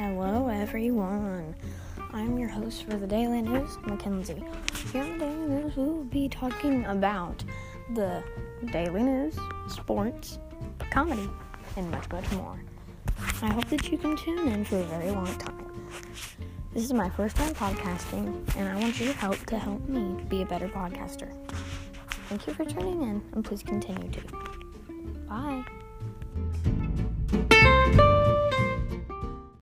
Hello everyone. I'm your host for the Daily News, Mackenzie. Here on the Daily News, we will be talking about the daily news, sports, comedy, and much, much more. I hope that you can tune in for a very long time. This is my first time podcasting, and I want your help to help me be a better podcaster. Thank you for tuning in, and please continue to. Bye.